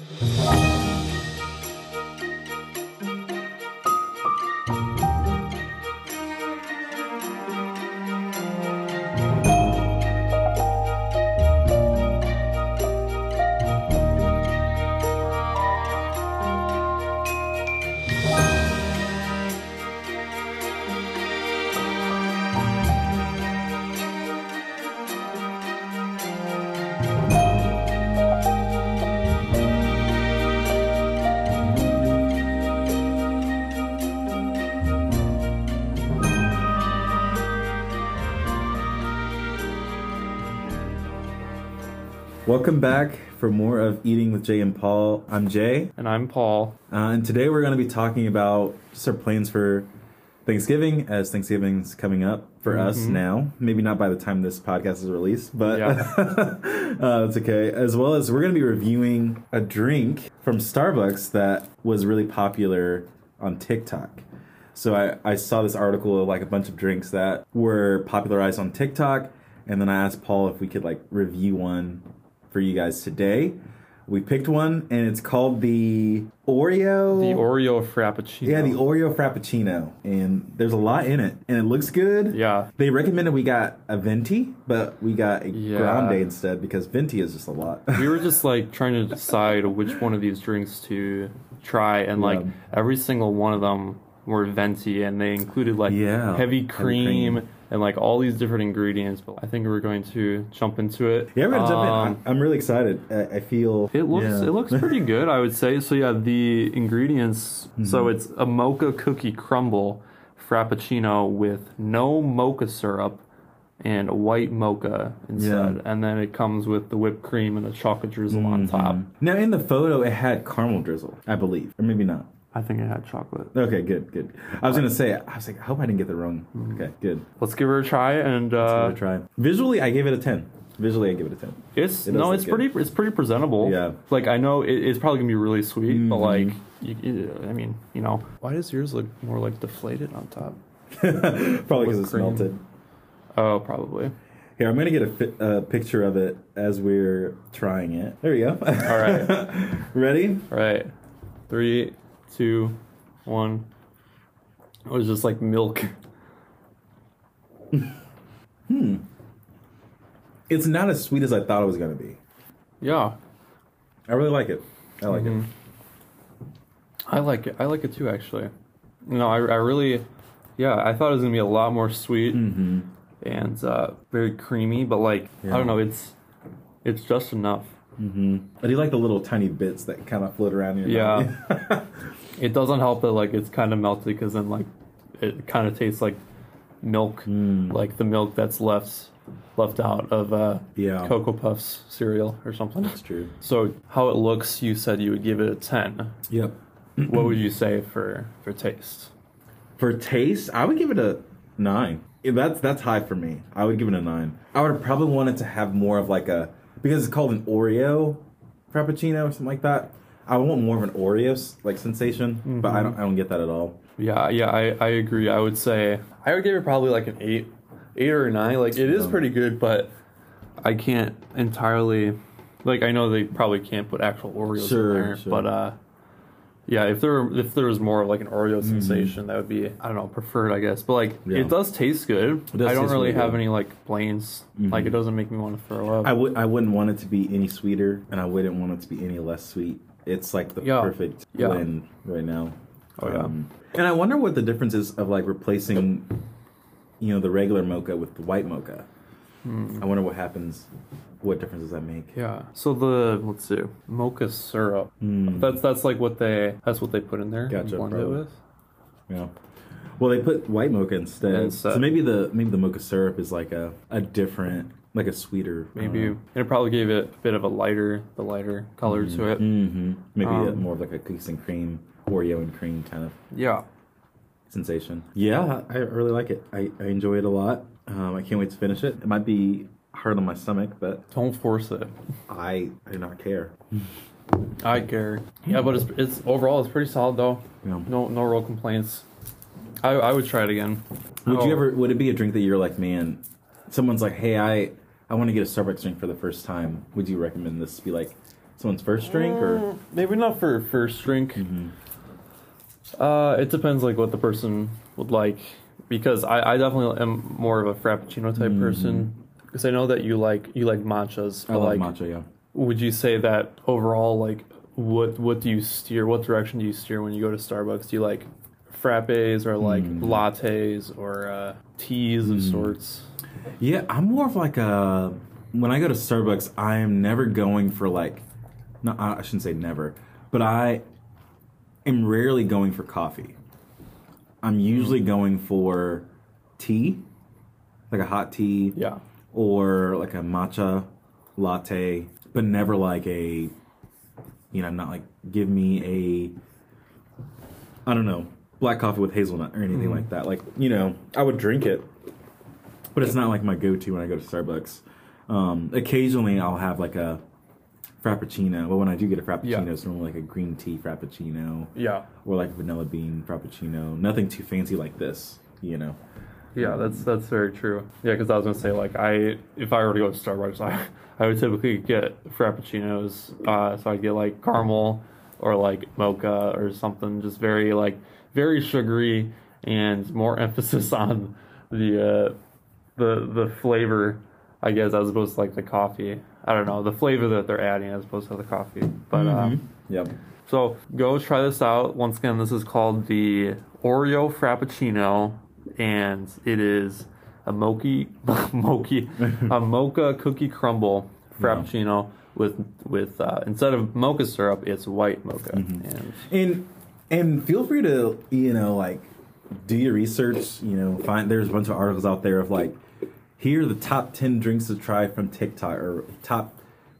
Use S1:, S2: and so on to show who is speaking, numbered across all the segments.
S1: Mm-hmm. Welcome back for more of Eating with Jay and Paul. I'm Jay,
S2: And I'm Paul.
S1: uh, and today we're going to be talking about just our plans for Thanksgiving, as Thanksgiving's coming up for us now. Maybe not by the time this podcast is released, but uh, it's okay. As well as we're going to be reviewing a drink from Starbucks that was really popular on TikTok. So I, I saw this article of like a bunch of drinks that were popularized on TikTok, and then I asked Paul if we could like review one for you guys today. We picked one, and it's called the Oreo.
S2: The Oreo Frappuccino.
S1: Yeah, the Oreo Frappuccino, and there's a lot in it, and it looks good.
S2: Yeah.
S1: They recommended we got a venti, but we got a
S2: Yeah.
S1: grande instead because venti is just a lot.
S2: we were just like trying to decide which one of these drinks to try, and like
S1: Yeah.
S2: every single one of them were venti, and they included like
S1: Yeah,
S2: heavy
S1: heavy
S2: cream,
S1: cream.
S2: And like all these different ingredients. But I think we're going to jump into it.
S1: yeah, we're gonna jump in.
S2: Um,
S1: I'm really excited. I, I feel
S2: It looks
S1: yeah.
S2: it looks pretty good, I would say. So yeah, the ingredients. So
S1: Mm-hmm.
S2: it's a mocha cookie crumble frappuccino with no mocha syrup and white mocha instead,
S1: Yeah.
S2: and then it comes with the whipped cream and the chocolate drizzle on top.
S1: now in the photo it had caramel drizzle, I believe, or maybe not.
S2: I think it had chocolate.
S1: Okay, good, good. I was gonna say, I was like, I hope I didn't get that wrong.
S2: Mm-hmm.
S1: Okay, good.
S2: Let's give it a try, and
S1: Give
S2: uh,
S1: it a try. Visually, I gave it a ten. Visually, I give it a ten.
S2: it's
S1: It does
S2: no,
S1: look
S2: it's
S1: good.
S2: pretty, it's pretty presentable.
S1: Yeah.
S2: like I know it, it's probably gonna be really sweet, but
S1: Mhm.
S2: like, you, you- I mean, you know, why does yours look more like deflated on top?
S1: Probably because it's
S2: cream.
S1: melted.
S2: Oh, probably.
S1: Here, I'm gonna get a, fi- a picture of it as we're trying it. There we go. All
S2: right.
S1: Ready?
S2: All right, three, two, one. It was just like milk. Hmm.
S1: It's not as sweet as I thought it was gonna be.
S2: Yeah,
S1: I really like it. I like
S2: Mhm. I like it. I like it too, actually. No, I, I really, yeah, I thought it was gonna be a lot more sweet
S1: it. Mm-hmm.
S2: and uh, very creamy, but like I don't know, it's it's just enough.
S1: Mm-hmm. I do like the little tiny bits that kind of float around in your
S2: Yeah.
S1: mouth.
S2: It doesn't help that like it's kind of melted because then like it kind of tastes like milk,
S1: Mm.
S2: like the milk that's left left out of uh,
S1: yeah.
S2: Cocoa Puffs cereal or something.
S1: That's true.
S2: So how it looks, you said you would give it a ten.
S1: Yep.
S2: what would you say for for taste?
S1: For taste, I would give it a nine. If That's that's high for me. I would give it a nine. I would probably want it to have more of like a because it's called an Oreo Frappuccino or something like that. I want more of an Oreo like sensation, but I don't I don't get that at all.
S2: Yeah, yeah, I, I agree. I would say I would give it probably like an eight, eight or a nine. Like it is pretty good, but I can't entirely. Like I know they probably can't put actual Oreos
S1: Sure,
S2: in there,
S1: sure.
S2: but uh, yeah, if there if there was more of like an Oreo sensation, that would be I don't know preferred, I guess. But like
S1: Mm-hmm. Yeah.
S2: it does taste good.
S1: Does
S2: I don't really
S1: really
S2: have any like complaints. Like it doesn't make me want to throw up.
S1: I would I wouldn't want it to be any sweeter, and I wouldn't want it to be any less sweet. It's like the
S2: Yeah.
S1: perfect
S2: Yeah.
S1: blend right now.
S2: Oh, yeah.
S1: Um, and I wonder what the difference is of like replacing, you know, the regular mocha with the white mocha. Hmm. I wonder what happens. What difference does that make?
S2: Yeah. So the let's see, mocha syrup. Hmm. That's that's like what they that's what they put in there. and
S1: Gotcha,
S2: blend it with.
S1: Yeah. Well, they put white mocha instead.
S2: Instead.
S1: So maybe the maybe the mocha syrup is like a a different, like a sweeter.
S2: Maybe and it probably gave it a bit of a lighter, the lighter color to it.
S1: Mm-hmm. Maybe a,
S2: Um,
S1: more of like a cookies and cream, Oreo and cream kind of
S2: Yeah,
S1: sensation. Yeah, I really like it. I, I enjoy it a lot. Um, I can't wait to finish it. It might be hard on my stomach, but
S2: don't force it.
S1: I I do not care.
S2: I care. Yeah, but it's it's overall it's pretty solid though.
S1: Yeah.
S2: No no real complaints. I I would try it again.
S1: Would
S2: Oh,
S1: you ever? Would it be a drink that you're like, man? Someone's like, hey, I I want to get a Starbucks drink for the first time. Would you recommend this to be like someone's first drink or
S2: Mm, maybe not for first drink. Uh, it depends like what the person would like because I, I definitely am more of a frappuccino type person because I know that you like you like matchas.
S1: I love
S2: like,
S1: matcha. Yeah.
S2: would you say that overall like what what do you steer? What direction do you steer when you go to Starbucks? Do you like frappes or like
S1: Mm.
S2: lattes or uh, teas of sorts?
S1: Yeah, I'm more of like a. When I go to Starbucks, I am never going for like. No, I shouldn't say never, but I am rarely going for coffee. I'm usually mm. going for tea, like a hot tea,
S2: Yeah.
S1: or like a matcha latte, but never like a. You know, not like give me a. I don't know, black coffee with hazelnut or anything mm. like that. Like you know, I would drink it, but it's not like my go-to when I go to Starbucks. Um, occasionally, I'll have like a frappuccino, but when I do get a frappuccino,
S2: Yeah.
S1: it's normally like a green tea frappuccino
S2: Yeah.
S1: or like a vanilla bean frappuccino. Nothing too fancy like this, you know.
S2: Yeah, that's that's very true. Yeah, because I was gonna say like I if I were to go to Starbucks, I I would typically get frappuccinos. Uh, so I'd get like caramel or like mocha or something, just very like very sugary and more emphasis on the uh, the the flavor, I guess, as opposed to like the coffee. I don't know the flavor that they're adding as opposed to the coffee. But um,
S1: Yep.
S2: so go try this out. Once again, this is called the Oreo Frappuccino, and it is a mochi, mochi, a mocha cookie crumble frappuccino with with uh, instead of mocha syrup, it's white mocha. And
S1: And and feel free to you know like do your research. You know, find there's a bunch of articles out there of like here are the top ten drinks to try from TikTok or top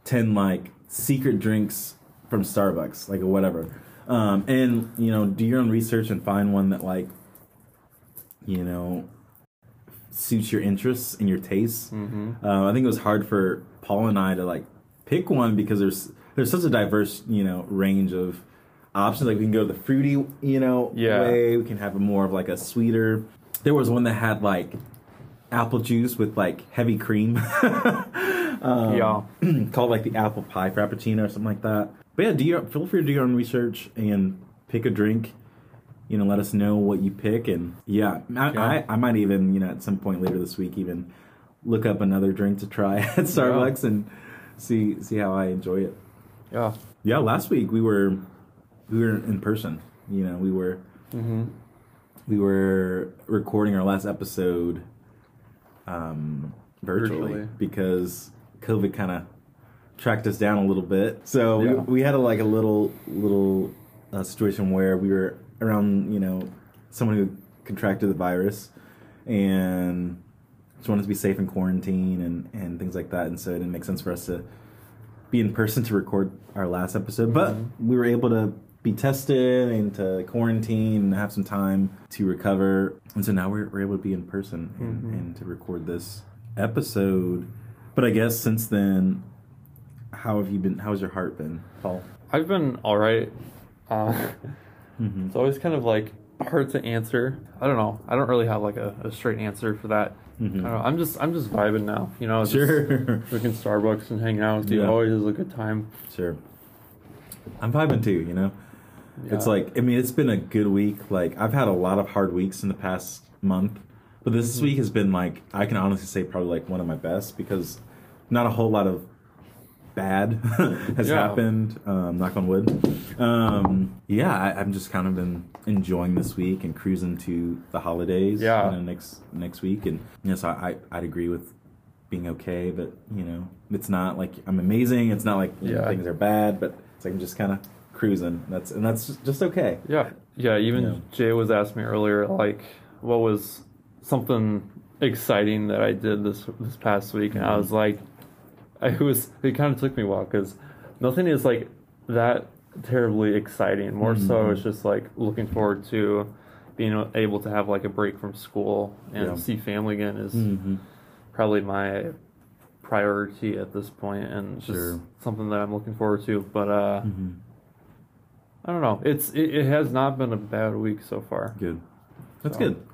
S1: ten like secret drinks from Starbucks, like or whatever. Um, and you know, do your own research and find one that like you know suits your interests and your tastes.
S2: Mm-hmm.
S1: Uh, I think it was hard for Paul and I to like pick one because there's there's such a diverse you know range of options. Like we can go the fruity you know
S2: Yeah.
S1: way. We can have a more of like a sweeter. There was one that had like apple juice with like heavy cream. um,
S2: yeah,
S1: called like the apple pie frappuccino or something like that. But yeah, do your, feel free to do your own research and pick a drink. You know, let us know what you pick, and yeah, I,
S2: Yeah.
S1: I, I might even you know at some point later this week even look up another drink to try at Starbucks and see see how I enjoy it.
S2: yeah,
S1: Yeah, last week we were we were in person. You know, we were
S2: mm-hmm.
S1: we were recording our last episode um, virtually,
S2: Virtually.
S1: because COVID kind of tracked us down a little bit. So
S2: Yeah.
S1: we, we had a, like a little little uh, situation where we were around, you know, someone who contracted the virus, and just wanted to be safe in quarantine and and things like that. And so it didn't make sense for us to be in person to record our last episode, but we were able to be tested and to quarantine and have some time to recover. And so now we're, we're able to be in person and, and to record this episode. But I guess since then, how have you been? How's your heart been, Paul?
S2: I've been all right. Uh,
S1: Mm-hmm.
S2: It's always kind of like hard to answer. I don't know. I don't really have like a, a straight answer for that. I don't know. I'm just I'm just vibing now. You know,
S1: Sure,
S2: drinking Starbucks and hanging out with you
S1: Yeah.
S2: always is a good time.
S1: sure. I'm vibing too. You know, it's like I mean, it's been a good week. Like I've had a lot of hard weeks in the past month, but this
S2: Mm-hmm.
S1: week has been like I can honestly say probably like one of my best because not a whole lot of bad has
S2: Yeah.
S1: happened. Um, knock on wood. Um, yeah, I, I've just kind of been enjoying this week and cruising to the holidays.
S2: Yeah.
S1: you know, next next week, and yes, I, I I'd agree with being okay, but you know, it's not like I'm amazing. It's not like you know, things are bad, but it's like I'm just kind of cruising. That's and that's just, just okay.
S2: Yeah, yeah. Even
S1: Yeah.
S2: Jay was asking me earlier, like, what was something exciting that I did this this past week, and I was like, I was. It kind of took me a while because nothing is like that terribly exciting. More so, it's just like looking forward to being able to have like a break from school and
S1: Yeah.
S2: see family again is
S1: Mm-hmm.
S2: probably my priority at this point, and just
S1: Sure.
S2: something that I'm looking forward to. But uh,
S1: Mm-hmm.
S2: I don't know. It's it, it has not been a bad week so far.
S1: Good. That's
S2: So.
S1: good.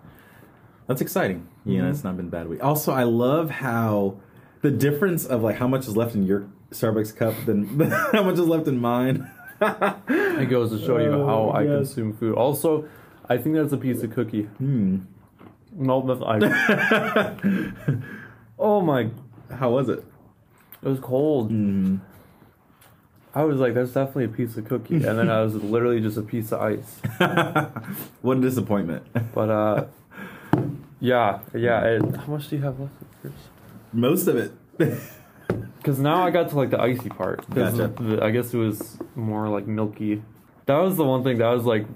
S1: That's exciting. Yeah,
S2: Mhm.
S1: it's not been a bad week. Also, I love how the difference of like how much is left in your Starbucks cup than how much is left in mine.
S2: It goes to show you how
S1: Oh,
S2: I
S1: yes.
S2: consume food. Also, I think that's a piece of cookie.
S1: Hmm.
S2: No, that's I. oh my!
S1: How was it?
S2: It was cold.
S1: Mm.
S2: I was like, "That's definitely a piece of cookie," and then I was literally just a piece of ice.
S1: what a disappointment.
S2: But uh, yeah, yeah. It, how much do you have left? of yours?
S1: Most of it.
S2: Because now I got to like the icy part.
S1: Gotcha.
S2: the- I guess it was more like milky. That was the one thing that was like,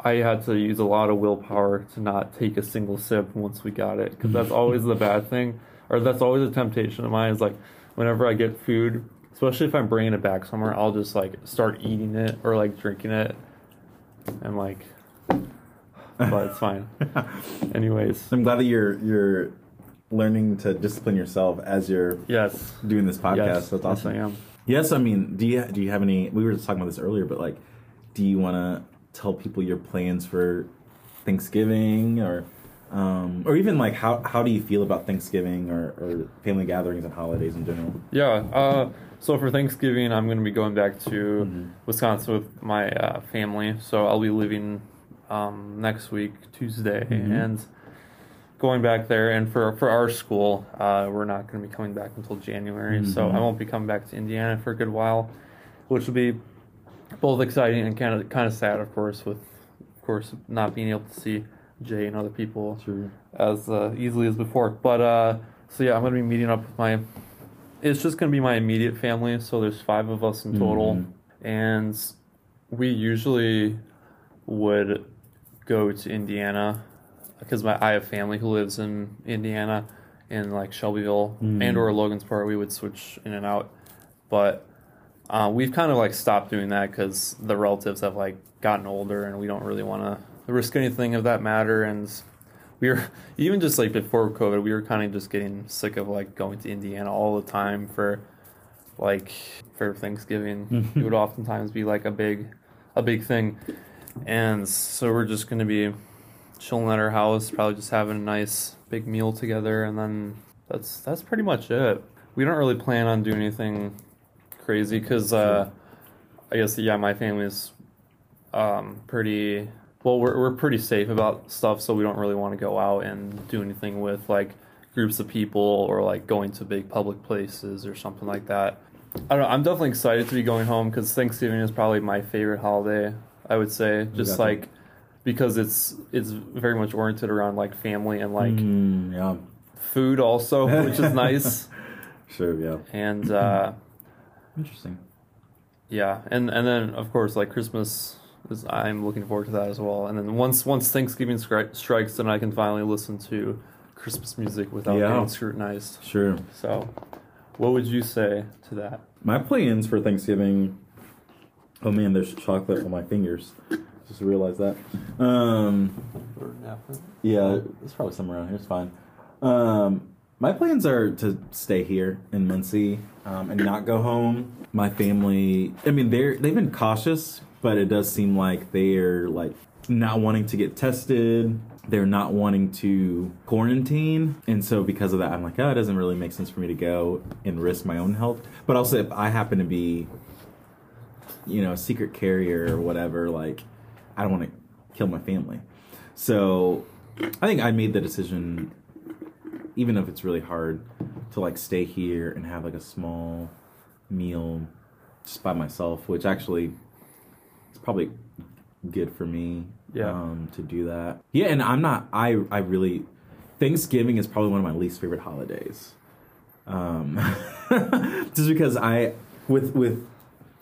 S2: I had to use a lot of willpower to not take a single sip once we got it. Because that's always the bad thing, or that's always a temptation of mine. Is like, whenever I get food, especially if I'm bringing it back somewhere, I'll just like start eating it or like drinking it, and like, but it's fine. Anyways,
S1: I'm glad that you're you're learning to discipline yourself as you're
S2: yes,
S1: doing this podcast.
S2: yes,
S1: That's awesome.
S2: Yes, I am.
S1: Yes, I mean, do you do you have any? We were just talking about this earlier, but like, do you want to tell people your plans for Thanksgiving, or um, or even like how how do you feel about Thanksgiving or, or family gatherings and holidays in general?
S2: Yeah. Uh, so for Thanksgiving, I'm going to be going back to
S1: Mm-hmm.
S2: Wisconsin with my uh, family. So I'll be leaving um, next week, Tuesday,
S1: Mhm.
S2: and going back there. And for for our school, uh, we're not going to be coming back until January. So
S1: Mhm.
S2: I won't be coming back to Indiana for a good while, which will be both exciting and kind of kind of sad, of course, with of course not being able to see Jay and other people
S1: Sure.
S2: as uh, easily as before. But uh, so yeah, I'm gonna be meeting up with my. It's just gonna be my immediate family. So there's five of us in total,
S1: Mhm.
S2: and we usually would go to Indiana because my I have family who lives in Indiana, in like Shelbyville
S1: Mhm.
S2: and or Logansport. We would switch in and out, but. Uh, we've kind of like stopped doing that because the relatives have like gotten older and we don't really want to risk anything of that matter and we were even just like before COVID, we were kind of just getting sick of like going to Indiana all the time for like for Thanksgiving. it would oftentimes be like a big a big thing. And so we're just gonna be chilling at our house, probably just having a nice big meal together and then that's that's pretty much it. We don't really plan on doing anything crazy because uh I guess yeah, my family is um, pretty well. We're we're pretty safe about stuff, so we don't really want to go out and do anything with like groups of people or like going to big public places or something like that. I don't know. I'm definitely excited to be going home because Thanksgiving is probably my favorite holiday. I would say just
S1: Gotcha.
S2: like because it's it's very much oriented around like family and like
S1: Mm, yeah.
S2: food also, which is nice.
S1: Sure. Yeah.
S2: And uh,
S1: Interesting.
S2: Yeah, and and then of course like Christmas is I'm looking forward to that as well. And then once once Thanksgiving stri- strikes, then I can finally listen to Christmas music without
S1: Yeah.
S2: being scrutinized.
S1: Sure.
S2: So, what would you say to that?
S1: My plans for Thanksgiving. Oh man, there's chocolate on my fingers. Just realized that. Um, yeah, it's probably somewhere around here. It's fine. Um, my plans are to stay here in Muncie um, and not go home. My family, I mean, they're they've been cautious, but it does seem like they're like not wanting to get tested. They're not wanting to quarantine, and so because of that, I'm like, oh, it doesn't really make sense for me to go and risk my own health. But also, if I happen to be, you know, a secret carrier or whatever, like, I don't want to kill my family. So I think I made the decision, even if it's really hard, to like stay here and have like a small meal just by myself, which actually is probably good for me.
S2: Yeah.
S1: Um, to do that. Yeah, and I'm not. I I really Thanksgiving is probably one of my least favorite holidays. Um, just because I with with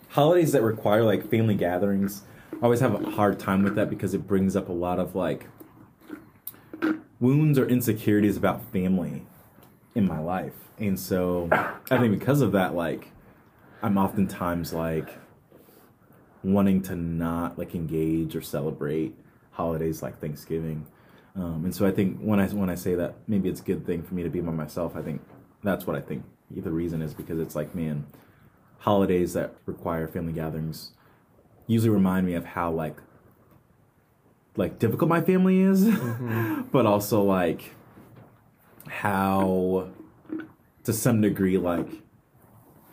S1: holidays that require like family gatherings, I always have a hard time with that because it brings up a lot of like wounds or insecurities about family in my life. And so I think because of that, like I'm oftentimes like wanting to not like engage or celebrate holidays like Thanksgiving. Um, and so I think when I when I say that maybe it's a good thing for me to be by myself, I think that's what I think the reason is because it's like man, holidays that require family gatherings usually remind me of how like like difficult my family is, but also like how to some degree like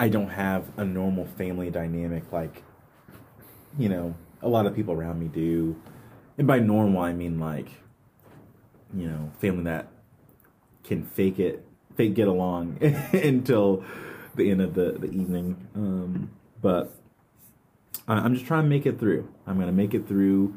S1: I don't have a normal family dynamic like you know a lot of people around me do, and by normal I mean like you know family that can fake it, fake get along until the end of the the evening. Um, but I, I'm just trying to make it through. I'm gonna make it through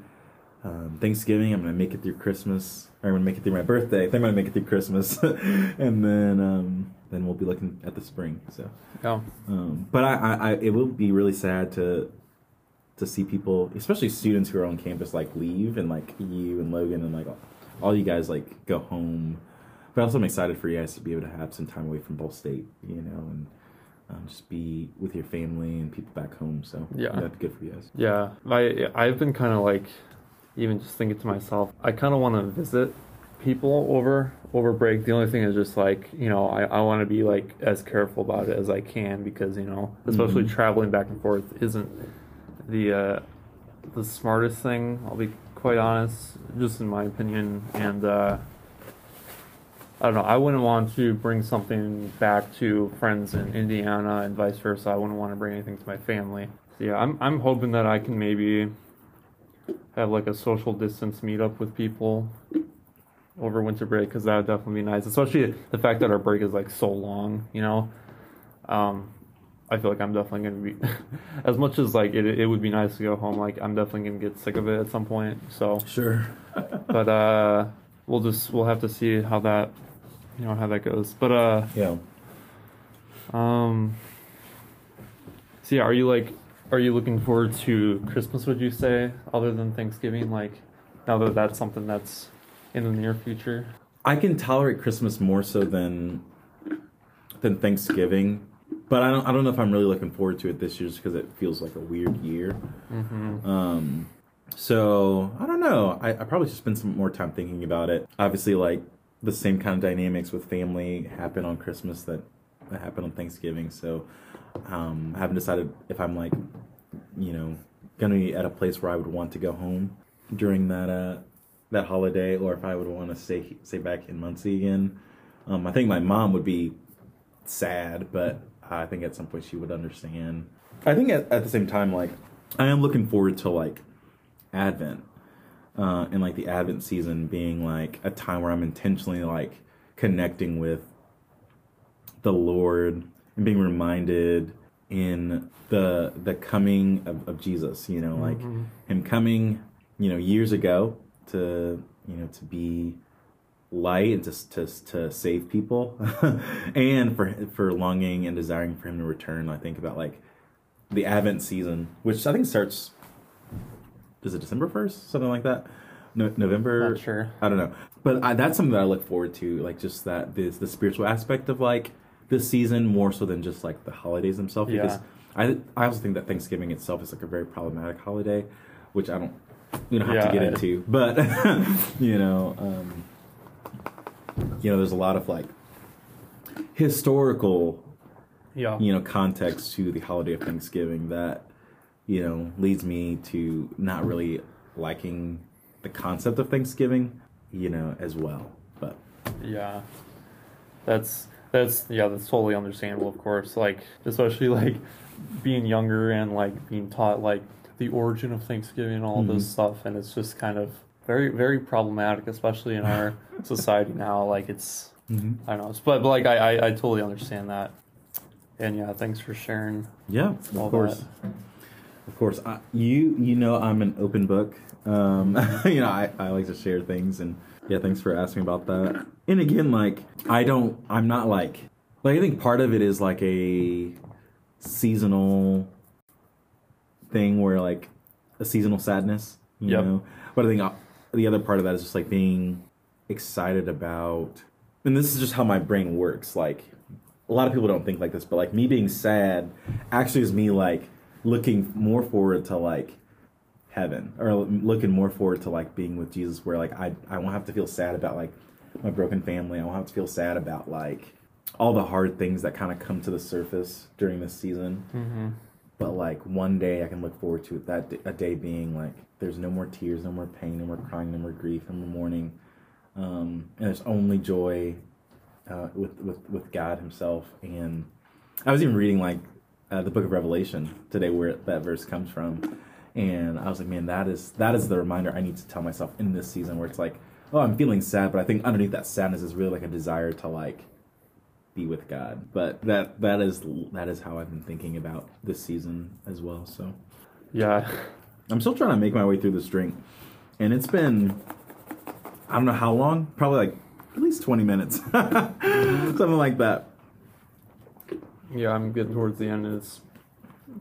S1: um, Thanksgiving. I'm gonna make it through Christmas. Or I'm gonna make it through my birthday. I'm gonna make it through Christmas, and then um, then we'll be looking at the spring. So,
S2: Yeah.
S1: um, but I, I, I, it will be really sad to to see people, especially students who are on campus, like leave and like you and Logan and like all, all you guys like go home. But also, I'm excited for you guys to be able to have some time away from Ball State, you know, and um, just be with your family and people back home. So
S2: Yeah.
S1: that'd be good for you guys.
S2: Yeah, I I've been kind of like, even just thinking to myself, I kind of want to visit people over over break. The only thing is just like you know I, I want to be like as careful about it as I can because you know especially
S1: Mhm.
S2: traveling back and forth isn't the uh, the smartest thing. I'll be quite honest, just in my opinion, and. uh I don't know. I wouldn't want to bring something back to friends in Indiana and vice versa. I wouldn't want to bring anything to my family. So yeah, I'm I'm hoping that I can maybe have like a social distance meetup with people over winter break because that would definitely be nice. Especially the fact that our break is like so long. You know, um, I feel like I'm definitely gonna be as much as like it it would be nice to go home. Like I'm definitely gonna get sick of it at some point. So
S1: Sure.
S2: but uh we'll just we'll have to see how that you know how that goes but uh
S1: Yeah.
S2: um so yeah are you like are you looking forward to christmas would you say other than thanksgiving like now that that's something that's in the near future
S1: I can tolerate Christmas more so than than Thanksgiving, but I don't I don't know if I'm really looking forward to it this year just because it feels like a weird year.
S2: mm-hmm.
S1: Um, so I don't know. I, I probably should spend some more time thinking about it. Obviously, like the same kind of dynamics with family happen on Christmas that that happen on Thanksgiving. So um, I haven't decided if I'm like, you know, gonna be at a place where I would want to go home during that uh that holiday, or if I would want to stay stay back in Muncie again. Um, I think my mom would be sad, but I think at some point she would understand. I think at, at the same time, like I am looking forward to like Advent, uh, and like the Advent season being like a time where I'm intentionally like connecting with the Lord and being reminded in the the coming of, of Jesus. You know, like
S2: Mhm.
S1: him coming, you know, years ago to you know to be light and to to to save people, and for for longing and desiring for him to return. I think about like the Advent season, which I think starts. Is it December first, something like that? No, November.
S2: not sure
S1: I don't know, but I, that's something that I look forward to, like just that this the spiritual aspect of like this season more so than just like the holidays themselves.
S2: Yeah.
S1: Because I I also think that Thanksgiving itself is like a very problematic holiday, which I don't we don't have
S2: Yeah,
S1: to get
S2: I-
S1: into, but you know, um, you know, there's a lot of like historical
S2: yeah
S1: you know context to the holiday of Thanksgiving that you know leads me to not really liking the concept of Thanksgiving, you know, as well. But
S2: Yeah. That's that's yeah, that's totally understandable of course. Like especially like being younger and like being taught like the origin of Thanksgiving and all
S1: Mhm.
S2: this stuff and it's just kind of very very problematic, especially in our society now. Like it's I don't know, it's, but, but like I, I I totally understand that. And yeah, thanks for sharing.
S1: yeah,
S2: All
S1: of course, of course. I, you you know I'm an open book. Um, you know I, I like to share things and yeah, thanks for asking about that. And again, like I don't, I'm not like like I think part of it is like a seasonal thing where like a seasonal sadness, you
S2: Yep.
S1: know. But I think uh, the other part of that is just like being excited about, and this is just how my brain works. Like a lot of people don't think like this, but like me being sad actually is me like looking more forward to like heaven or looking more forward to like being with Jesus where like I I won't have to feel sad about like my broken family. I won't have to feel sad about like all the hard things that kind of come to the surface during this season.
S2: Mm-hmm.
S1: But like one day I can look forward to that a day being like there's no more tears, no more pain, no more crying, no more grief, no more mourning, um, and there's only joy uh, with with with God Himself. And I was even reading like uh, the Book of Revelation today, where that verse comes from, and I was like, man, that is that is the reminder I need to tell myself in this season, where it's like, oh, I'm feeling sad, but I think underneath that sadness is really like a desire to like be with God. But that that is that is how I've been thinking about this season as well. So
S2: Yeah.
S1: I'm still trying to make my way through this drink, and it's been I don't know how long, probably like at least 20 minutes, something like that.
S2: Yeah, I'm getting towards the end and it's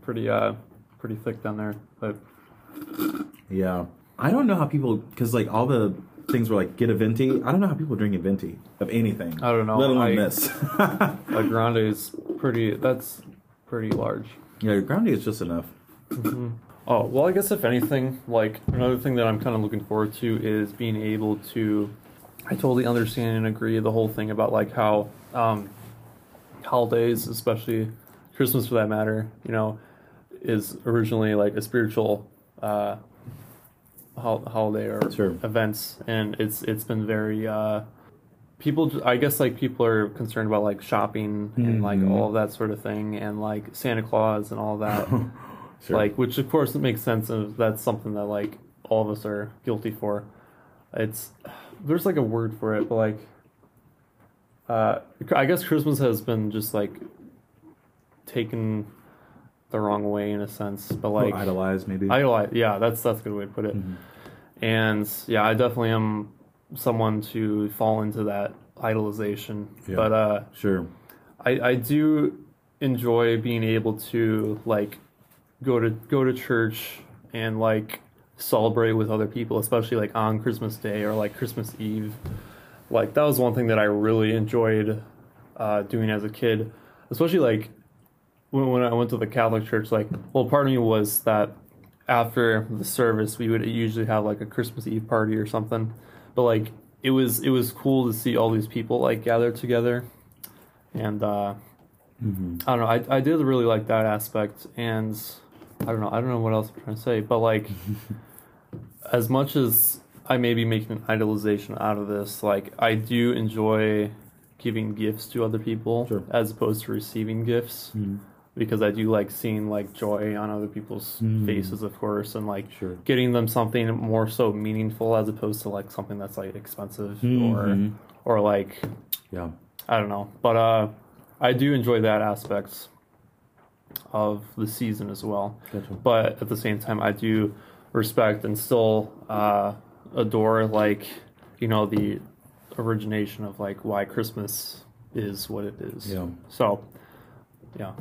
S2: pretty uh pretty thick down there. But
S1: Yeah, I don't know how people because like all the things were like get a venti. I don't know how people drink a venti of anything.
S2: I don't know.
S1: Let alone
S2: I-
S1: this.
S2: a grande is pretty that's pretty large.
S1: yeah, your grounding is just enough.
S2: Oh, well, I guess if anything, like another thing that I'm kind of looking forward to is being able to. I totally understand and agree the whole thing about like how um, holidays, especially Christmas for that matter, you know, is originally like a spiritual uh, holiday or
S1: Sure.
S2: events, and it's it's been very. Uh, people, I guess, like people are concerned about like shopping and like
S1: Mhm.
S2: all of that sort of thing, and like Santa Claus and all that.
S1: Sure.
S2: Like, which of course it makes sense, and that's something that like all of us are guilty for. It's there's like a word for it, but like, uh, I guess Christmas has been just like taken the wrong way in a sense, but like
S1: Or idolize maybe.
S2: idolize. Yeah, that's that's a good way to put it.
S1: Mhm.
S2: And yeah, I definitely am someone to fall into that idolization,
S1: Yeah.
S2: but uh.
S1: Sure.
S2: I, I do enjoy being able to like go to go to church and like celebrate with other people, especially like on Christmas Day or like Christmas Eve. Like that was one thing that I really enjoyed uh, doing as a kid, especially like when, when I went to the Catholic church. Like, well, part of me was that after the service we would usually have like a Christmas Eve party or something, but like it was it was cool to see all these people like gather together and uh,
S1: hmm
S2: I don't know. I, I did really like that aspect, and I don't know. I don't know what else I'm trying to say, but like, as much as I may be making an idolization out of this, like I do enjoy giving gifts to other people
S1: Sure.
S2: as opposed to receiving gifts
S1: Mhm.
S2: Because I do like seeing like joy on other people's
S1: Mm.
S2: faces, of course, and like
S1: Sure.
S2: getting them something more so meaningful as opposed to like something that's like expensive
S1: Mhm.
S2: or or like
S1: Yeah.
S2: I don't know, but uh, I do enjoy that aspect of the season as well.
S1: Gotcha.
S2: But at the same time, I do respect and still uh, adore like you know the origination of like why Christmas is what it is.
S1: Yeah.
S2: So, yeah,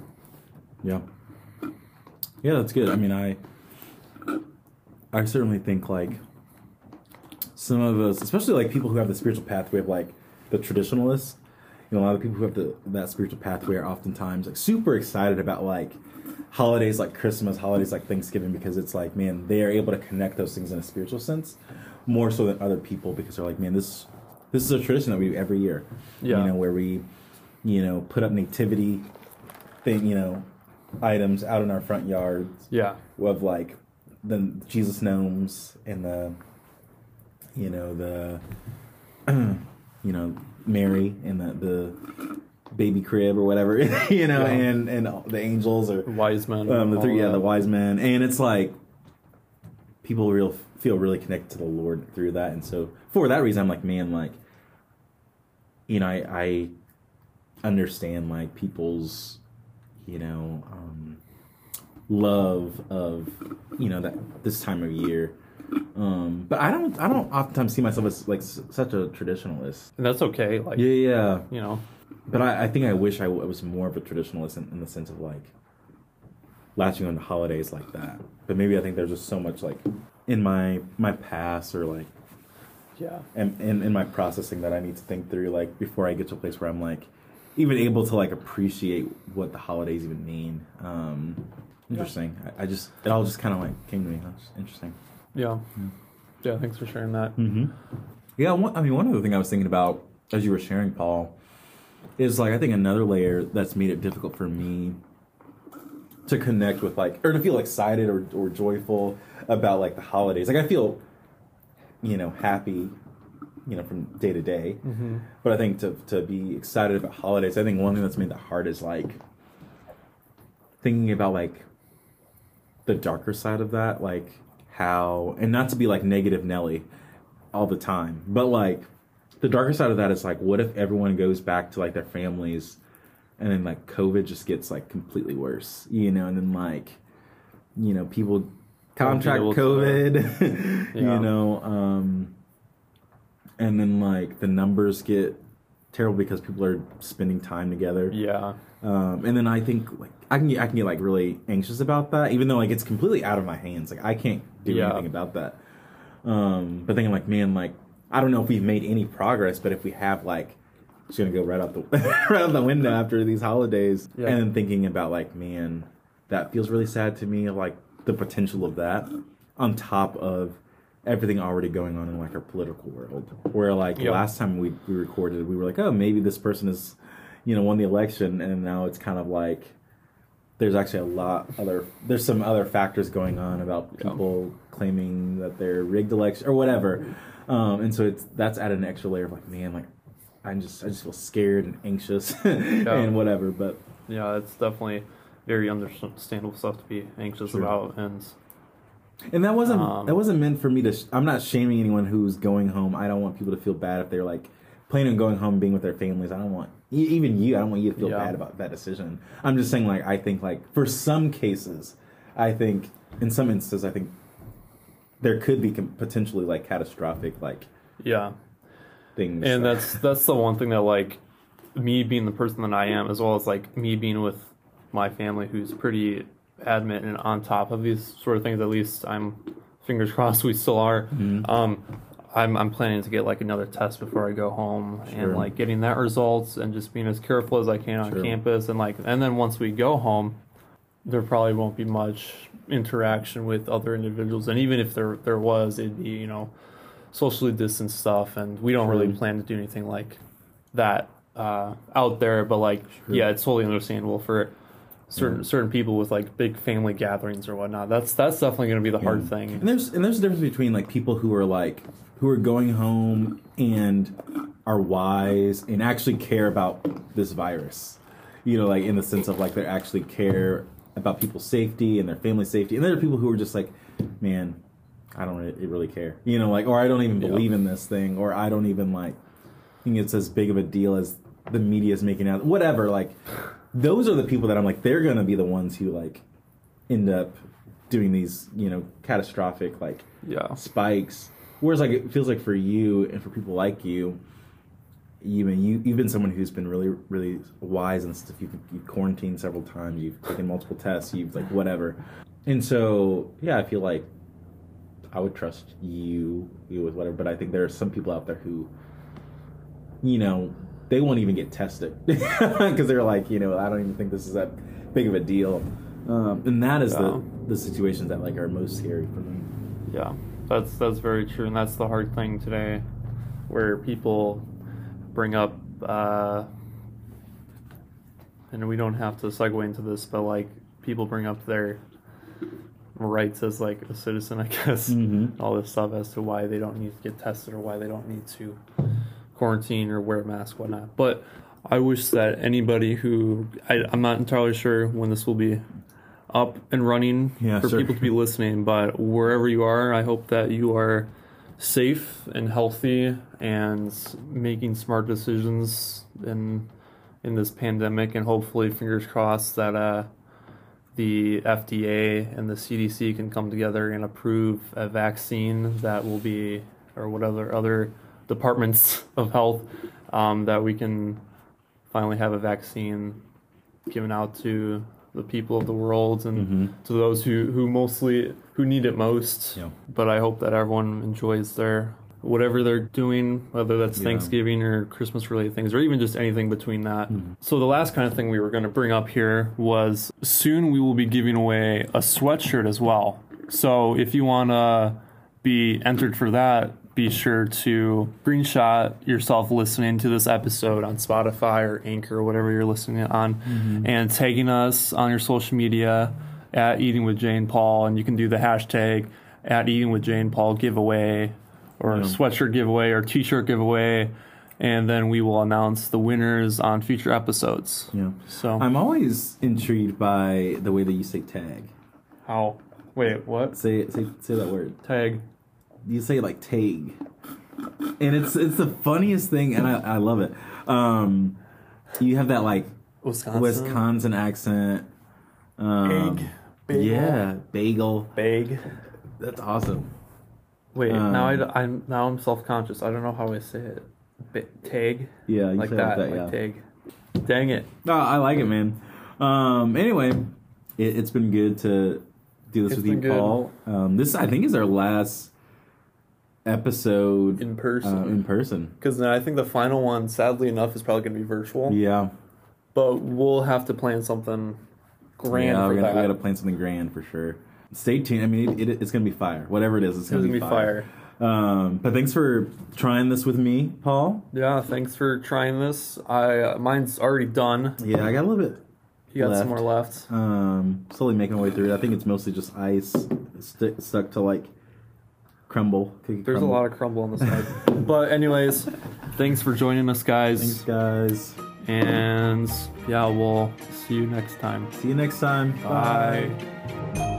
S1: Yeah. Yeah, that's good. I mean, I I certainly think like some of us, especially like people who have the spiritual pathway of like the traditionalists, you know, a lot of people who have the that spiritual pathway are oftentimes like super excited about like holidays like Christmas, holidays like Thanksgiving because it's like, man, they are able to connect those things in a spiritual sense more so than other people because they're like, man, this this is a tradition that we do every year.
S2: Yeah.
S1: You know, where we, you know, put up nativity thing, you know, items out in our front yards
S2: yeah,
S1: of like the Jesus gnomes and the, you know, the, you know, Mary and the the baby crib or whatever, you know,
S2: Yeah.
S1: and and the angels or
S2: wise men.
S1: um, the three, yeah,
S2: that.
S1: the wise men, and it's like people real feel really connected to the Lord through that, and so for that reason, I'm like, man, like, you know, I, I understand like people's, you know, um, love of, you know, that this time of year. Um, but I don't, I don't oftentimes see myself as like s- such a traditionalist.
S2: and that's okay. Like
S1: Yeah, yeah.
S2: you know,
S1: But I, I think I wish I, w- I was more of a traditionalist in, in the sense of like latching on to holidays like that. But maybe I think there's just so much like in my my past or like
S2: yeah,
S1: and in, in my processing that I need to think through like before I get to a place where I'm like even able to like appreciate what the holidays even mean. Um, interesting. I, I just it all just kind of like came to me. That's interesting.
S2: yeah, yeah. Thanks for sharing that.
S1: Mm-hmm. Yeah, one, I mean, one other thing I was thinking about as you were sharing, Paul, is like I think another layer that's made it difficult for me to connect with like or to feel excited or, or joyful about like the holidays. Like I feel, you know, happy, you know, from day to day.
S2: Mm-hmm.
S1: But I think to to be excited about holidays, I think one thing that's made that hard is like thinking about like the darker side of that, like how, and not to be like negative Nelly all the time, but like the darker side of that is like, what if everyone goes back to like their families and then like COVID just gets like completely worse, you know, and then like, you know, people contract COVID, you know, um, and then like the numbers get terrible because people are spending time together.
S2: Yeah.
S1: Um, and then I think like I can get, I can get like really anxious about that, even though like it's completely out of my hands. Like I can't do
S2: Yeah.
S1: anything about that. Um, but thinking like, man, like I don't know if we've made any progress, but if we have, like, it's gonna go right out the right out the window after these holidays.
S2: Yeah.
S1: And then thinking about like, man, that feels really sad to me. Like the potential of that on top of everything already going on in like our political world. Where like
S2: Yeah.
S1: last time we we recorded, we were like, oh, maybe this person is, you know, won the election, and now it's kind of like there's actually a lot other there's some other factors going on about people claiming that they're rigged election or whatever um, and so it's that's added an extra layer of like man like i'm just i just feel scared and anxious and whatever but
S2: Yeah, it's definitely very understandable stuff to be anxious
S1: Sure.
S2: about, and
S1: and that wasn't
S2: Um,
S1: that wasn't meant for me to sh- i'm not shaming anyone who's going home. I don't want people to feel bad if they're like planning on going home and being with their families. I don't want even you i don't want you to feel
S2: Yeah.
S1: bad about that decision. I'm just saying like i think like for some cases i think in some instances i think there could be potentially like catastrophic like
S2: yeah,
S1: things.
S2: And that's that's the one thing that like me being the person that I am, as well as like me being with my family, who's pretty adamant and on top of these sort of things. At least I'm fingers crossed we still are.
S1: Mm-hmm.
S2: Um, I'm I'm planning to get like another test before I go home,
S1: Sure.
S2: and like getting that results and just being as careful as I can on
S1: Sure.
S2: campus, and like and then once we go home, there probably won't be much interaction with other individuals, and even if there there was, it'd be you know socially distanced stuff, and we don't really plan to do anything like that uh, out there. But like, yeah, it's totally understandable for certain mm-hmm. certain people with like big family gatherings or whatnot. That's that's definitely going to be the hard thing.
S1: And there's and there's a difference between like people who are like who are going home and are wise and actually care about this virus. You know, like in the sense of like they actually care about people's safety and their family safety. And there are people who are just like, man, I don't really, really care. You know, like or I don't even
S2: Yeah.
S1: believe in this thing or I don't even like think it's as big of a deal as the media is making out. Whatever, like those are the people that I'm like they're going to be the ones who like end up doing these, you know, catastrophic like
S2: Yeah,
S1: spikes. Whereas like it feels like for you and for people like you, you mean you you've been someone who's been really really wise and stuff. You've, you've quarantined several times. You've taken multiple tests. You've like whatever. And so yeah, I feel like I would trust you you with whatever. But I think there are some people out there who, you know, they won't even get tested because they're like, you know, I don't even think this is that big of a deal. Um, and that is
S2: Yeah.
S1: the the situations that like are most scary for me.
S2: yeah, that's that's very true, and that's the hard thing today, where people bring up. Uh, and we don't have to segue into this, but like people bring up their rights as like a citizen, I guess,
S1: Mhm.
S2: all this stuff as to why they don't need to get tested or why they don't need to quarantine or wear a mask, whatnot. But I wish that anybody who I, I'm not entirely sure when this will be up and running
S1: Yeah,
S2: for
S1: sure.
S2: people to be listening, but wherever you are, I hope that you are safe and healthy and making smart decisions in in this pandemic and hopefully fingers crossed that uh the FDA and the CDC can come together and approve a vaccine that will be, or whatever other departments of health, um, that we can finally have a vaccine given out to the people of the world and
S1: Mhm.
S2: to those who, who mostly who need it most.
S1: Yeah.
S2: But I hope that everyone enjoys their whatever they're doing, whether that's
S1: Yeah.
S2: Thanksgiving or Christmas related things, or even just anything between that.
S1: Mm-hmm.
S2: So the last kind of thing we were going to bring up here was soon we will be giving away a sweatshirt as well. So if you want to be entered for that, be sure to screenshot yourself listening to this episode on Spotify or Anchor or whatever you're listening on, mm-hmm. and tagging us on your social media at Eating with Jay and Paul, and you can do the hashtag at Eating with Jay and Paul giveaway or
S1: Yeah.
S2: sweatshirt giveaway or t-shirt giveaway and then we will announce the winners on future episodes.
S1: Yeah.
S2: So
S1: I'm always intrigued by the way that you say tag.
S2: how? Wait, what?
S1: Say. Say, say that word.
S2: Tag.
S1: You say like tag, and it's it's the funniest thing, and I, I love it. Um, you have that like
S2: Wisconsin.
S1: Wisconsin accent. Um,
S2: Egg. Bagel.
S1: Yeah, bagel.
S2: Bag.
S1: That's awesome.
S2: Wait,
S1: Um,
S2: now I, am now I'm self conscious. I don't know how I say it. Ba- tag.
S1: Yeah, you
S2: like
S1: say it
S2: that.
S1: like
S2: Like
S1: yeah.
S2: tag. Dang it.
S1: No, I like it, man. Um, anyway, it, it's been good to do this
S2: It's
S1: with you,
S2: good.
S1: Paul. Um, this I think is our last episode
S2: In person.
S1: uh, in person.
S2: Because then I think the final one, sadly enough, is probably going to be virtual.
S1: Yeah,
S2: But we'll have to plan something grand
S1: yeah, we're gonna,
S2: that.
S1: we got to plan something grand for sure. Stay tuned. I mean, it, it, it's gonna be fire. Whatever it is, it's
S2: It's
S1: gonna,
S2: gonna
S1: be,
S2: be
S1: fire.
S2: fire.
S1: Um, but thanks for trying this with me, Paul.
S2: Yeah, thanks for trying this. I uh, mine's already done.
S1: Yeah, I got a little bit.
S2: You got
S1: Left.
S2: some more left.
S1: Um, slowly making my way through it. I think it's mostly just ice st- stuck to like crumble. cookie
S2: There's
S1: crumble.
S2: a lot of crumble on the side. but anyways, thanks for joining us, guys.
S1: Thanks, guys.
S2: And yeah, we'll see you next time.
S1: See you next time.
S2: Bye.